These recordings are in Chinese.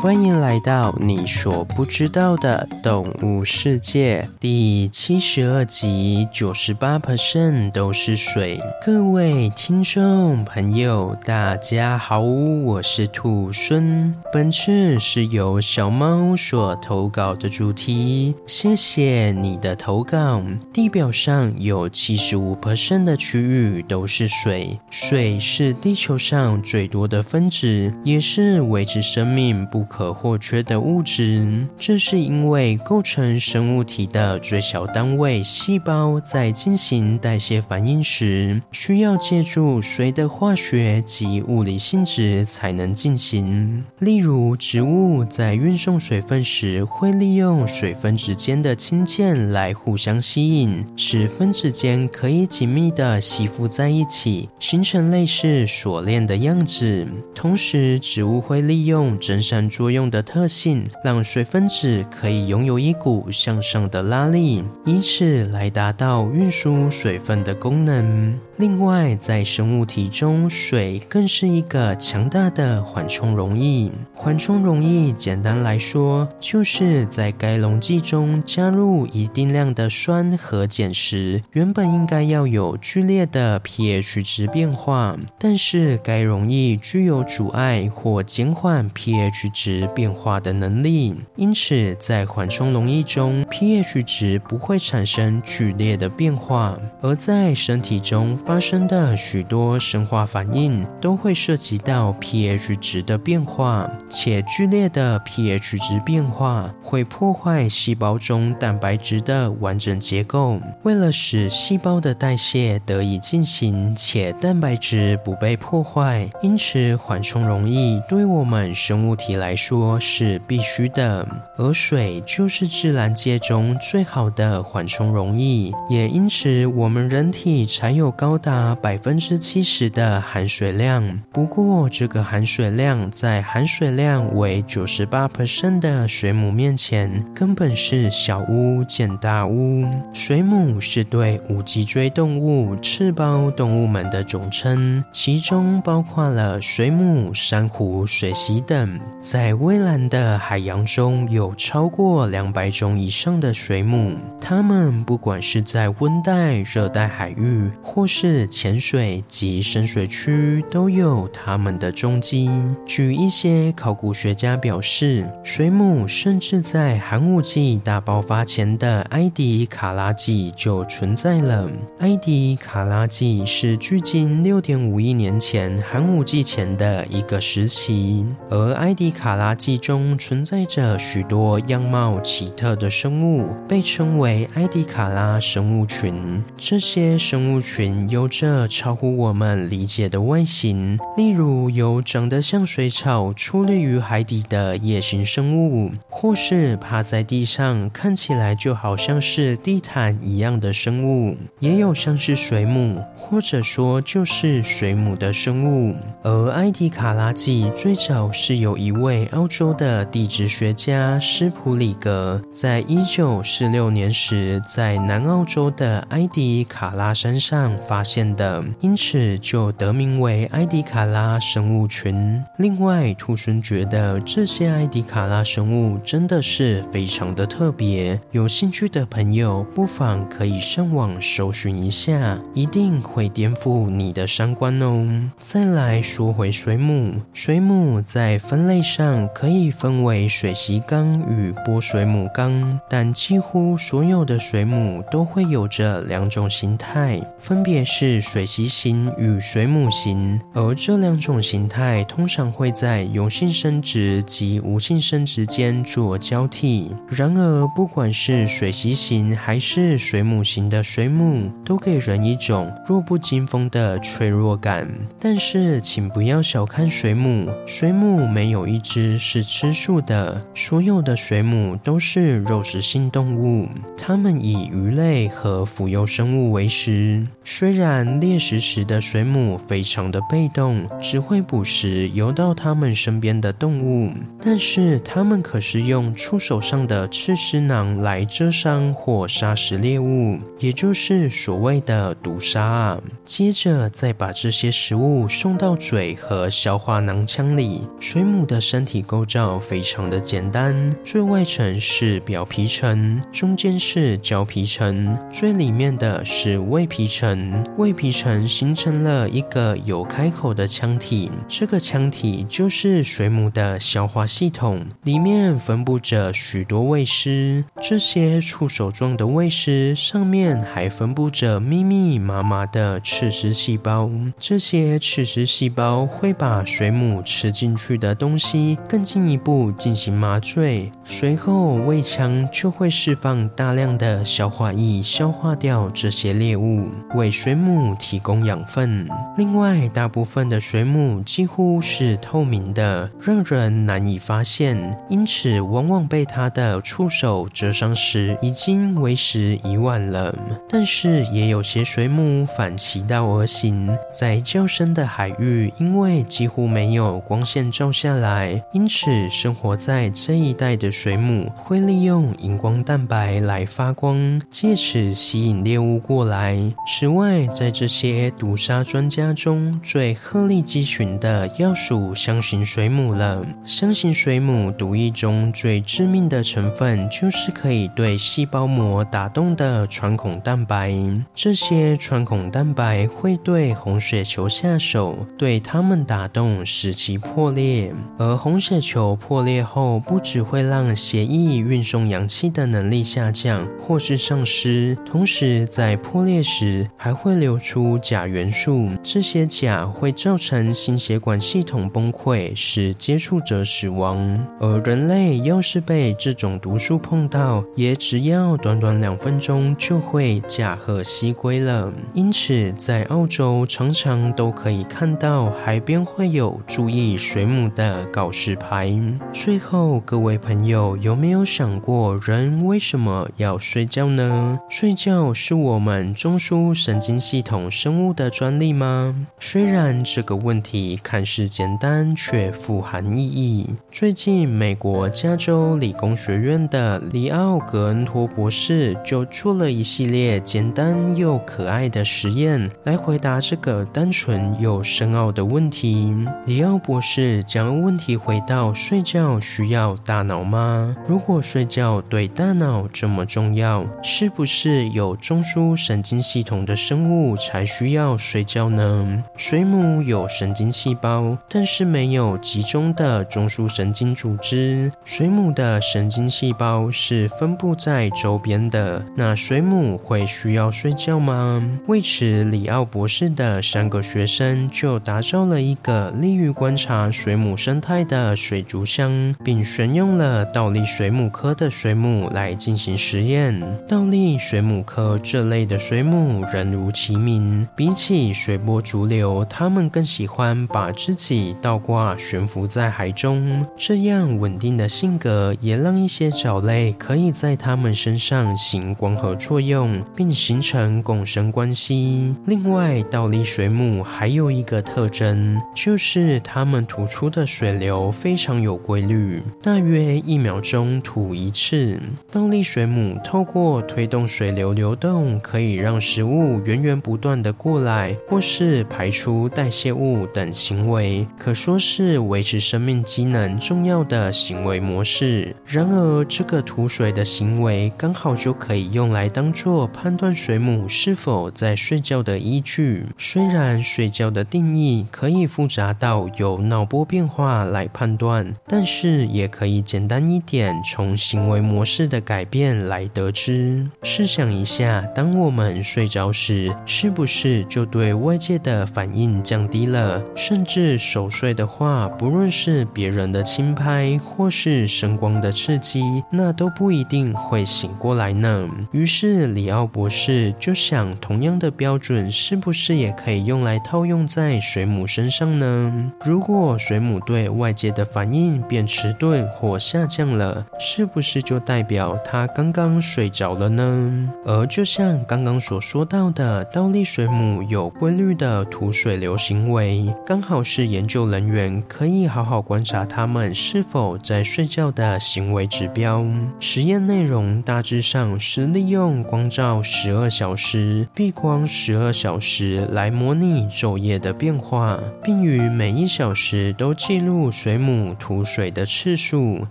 欢迎来到你所不知道的动物世界第七十二集，九十八 percent 都是水。各位听众朋友，大家好，我是兔孙。本次是由小猫所投稿的主题，谢谢你的投稿。地表上有七十五 percent 的区域都是水，水是地球上最多的分子，也是维持生命不可或缺的物质，这是因为构成生物体的最小单位细胞在进行代谢反应时，需要借助水的化学及物理性质才能进行。例如，植物在运送水分时，会利用水分子间的氢键来互相吸引，使分子间可以紧密地吸附在一起，形成类似锁链的样子。同时，植物会利用蒸散作用的特性，让水分子可以拥有一股向上的拉力，以此来达到运输水分的功能。另外，在生物体中，水更是一个强大的缓冲溶液。缓冲溶液简单来说，就是在该溶剂中加入一定量的酸和碱时，原本应该要有剧烈的 pH 值变化，但是该溶液具有阻碍或减缓 pH 值值变化的能力，因此在缓冲溶液中，pH 值不会产生剧烈的变化。而在身体中发生的许多生化反应，都会涉及到 pH 值的变化，且剧烈的 pH 值变化会破坏细胞中蛋白质的完整结构。为了使细胞的代谢得以进行，且蛋白质不被破坏，因此缓冲溶液对我们生物体来说是必须的。而水就是自然界中最好的缓冲溶液，也因此我们人体才有高达百分之七十的含水量。不过，这个含水量在含水量为九十八 percent 的水母面前，根本是小巫见大巫。水母是对无脊椎动物、刺胞动物们的总称，其中包括了水母、珊瑚、水螅等。在在蔚蓝的海洋中有超过两百种以上的水母，它们不管是在温带、热带海域，或是浅水及深水区，都有它们的踪迹。据一些考古学家表示，水母甚至在寒武纪大爆发前的埃迪卡拉纪就存在了。埃迪卡拉纪是距今六点五亿年前寒武纪前的一个时期，而埃迪卡拉纪中存在着许多样貌奇特的生物，被称为埃迪卡拉生物群。这些生物群有着超乎我们理解的外形，例如有长得像水草、矗立于海底的夜行生物，或是趴在地上看起来就好像是地毯一样的生物，也有像是水母，或者说就是水母的生物。而埃迪卡拉纪最早是有一位澳洲的地质学家斯普里格在一九四六年时在南澳洲的埃迪卡拉山上发现的，因此就得名为埃迪卡拉生物群。另外，兔孙觉得这些埃迪卡拉生物真的是非常的特别，有兴趣的朋友不妨可以上网搜寻一下，一定会颠覆你的三观哦。再来说回水母，水母在分类上可以分为水螅纲与波水母纲，但几乎所有的水母都会有着两种形态，分别是水螅型与水母型，而这两种形态通常会在有性生殖及无性生殖间做交替。然而，不管是水螅型还是水母型的水母，都给人一种弱不禁风的脆弱感。但是，请不要小看水母，水母没有一只是吃素的，所有的水母都是肉食性动物，它们以鱼类和浮游生物为食。虽然猎食时的水母非常的被动，只会捕食游到它们身边的动物，但是它们可是用触手上的刺丝囊来蜇伤或杀死猎物，也就是所谓的毒杀。接着再把这些食物送到嘴和消化囊腔里，水母的身体构造非常的简单，最外层是表皮层，中间是胶皮层，最里面的是胃皮层。胃皮层形成了一个有开口的腔体，这个腔体就是水母的消化系统，里面分布着许多胃丝，这些触手状的胃丝上面还分布着密密麻麻的刺丝细胞，这些刺丝细胞会把水母吃进去的东西更进一步进行麻醉，随后胃腔就会释放大量的消化液，消化掉这些猎物，为水母提供养分。另外，大部分的水母几乎是透明的，让人难以发现，因此往往被它的触手蛰伤时已经为时已晚了。但是也有些水母反其道而行，在较深的海域，因为几乎没有光线照下来，因此生活在这一带的水母会利用荧光蛋白来发光，借此吸引猎物过来。此外，在这些毒杀专家中最鹤立鸡群的要数箱型水母了。箱型水母毒液中最致命的成分就是可以对细胞膜打洞的穿孔蛋白。这些穿孔蛋白会对红血球下手，对它们打洞，使其破裂。而红血球破裂后，不只会让血液运送氧气的能力下降或是丧失，同时在破裂时还会流出钾元素。这些钾会造成心血管系统崩溃，使接触者死亡。而人类要是被这种毒素碰到，也只要短短两分钟就会驾鹤西归了。因此，在澳洲常常都可以看到海边会有注意水母的告示牌。最后，各位朋友有没有想过，人为什么要睡觉呢？睡觉是我们中枢神经系统生物的专利吗？虽然这个问题看似简单，却富含意义。最近，美国加州理工学院的里奥·格恩托博士就做了一系列简单又可爱的实验，来回答这个单纯又深奥的问题。里奥博士将问题回到：睡觉需要大脑吗？如果睡觉对大脑这么重要，是不是有中枢神经系统的生物才需要睡觉呢？水母有神经细胞，但是没有集中的中枢神经组织。水母的神经细胞是分布在周边的。那水母会需要睡觉吗？为此，里奥博士的三个学生就打造了一个利于观察水母生态的的水族箱，并选用了倒立水母科的水母来进行实验。倒立水母科这类的水母，人如其名，比起随波逐流，它们更喜欢把自己倒挂悬浮在海中。这样稳定的性格，也让一些藻类可以在它们身上行光合作用，并形成共生关系。另外，倒立水母还有一个特征，就是它们吐出的水流非常有规律，大约一秒钟吐一次。倒立水母透过推动水流流动，可以让食物源源不断地过来，或是排出代谢物等行为，可说是维持生命机能重要的行为模式。然而，这个吐水的行为刚好就可以用来当做判断水母是否在睡觉的依据。虽然睡觉的定义可以复杂到由脑波变化来判断。但是也可以简单一点，从行为模式的改变来得知。试想一下，当我们睡着时，是不是就对外界的反应降低了？甚至熟睡的话，不论是别人的轻拍，或是声光的刺激，那都不一定会醒过来呢。于是里奥博士就想，同样的标准是不是也可以用来套用在水母身上呢？如果水母对外界的反应变迟钝或下降了，是不是就代表他刚刚睡着了呢？而就像刚刚所说到的，倒立水母有规律的吐水流行为，刚好是研究人员可以好好观察它们是否在睡觉的行为指标。实验内容大致上是利用光照十二小时、避光十二小时来模拟昼夜的变化，并于每一小时都记录水母吐水的次数。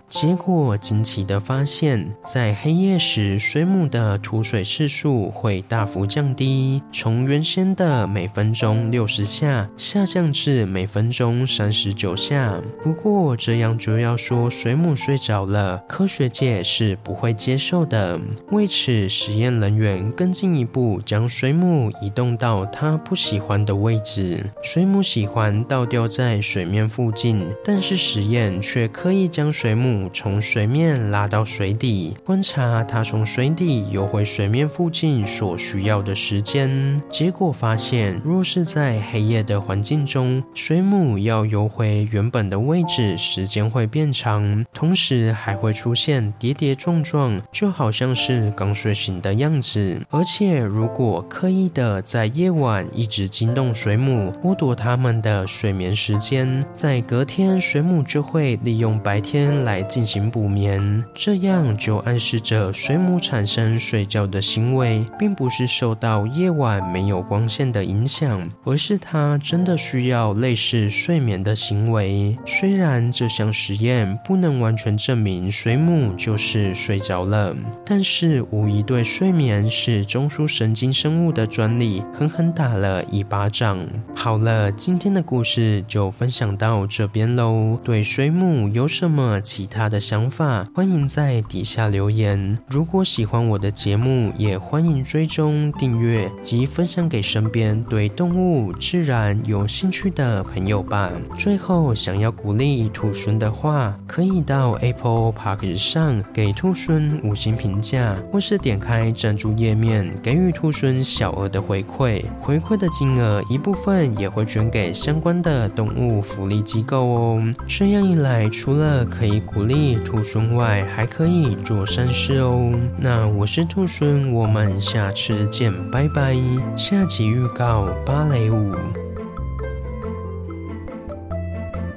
结果惊奇的发现，在黑夜时，水母的吐水次数会大幅降低，从原先的每分钟六十下下降至每分钟三十九下。不过，这样就要说水母睡着了，科学界是不会接受的。为此，实验人员更进一步将水母移动到它不喜欢的位置。水母喜欢倒吊在水面附近，但是实验却刻意将水母从水面拉到水底，观察它从水底游回水面附近所需要的时间。结果发现，若是在黑夜的环境中，水母要游回原本的位置，时间会变长，同时还会出现跌跌撞撞，就好像是刚睡醒的样子。而且，如果刻意的在夜晚一直惊动水母，剥夺它们的睡眠时间，在隔天，水母就会利用白天来进行补眠。这样就暗示着水母产生睡觉的行为，并不是受到夜晚没有光线的影响，而是它真的需要类似睡眠的行为。虽然这项实验不能完全证明水母就是睡着了，但是无疑对睡眠是中枢神经生物的专利狠狠打了一巴掌。好了，今天的故事就分享到这边喽。对水母有什么其他的想法？欢迎在底下留言。如果喜欢我的节目，也欢迎追踪订阅及分享给身边对动物、自然有兴趣的朋友吧。最后，想要鼓励兔猻的话，可以到 Apple Podcast 上给兔猻五星评价，或是点开赞助页面给予兔猻小额的回馈。回馈的金额一部分也会捐给相关的动物福利机构哦。这样一来，除了可以鼓励兔孙外，还可以做善事哦。那我是兔孙，我们下次见，拜拜。下集预告：芭蕾舞。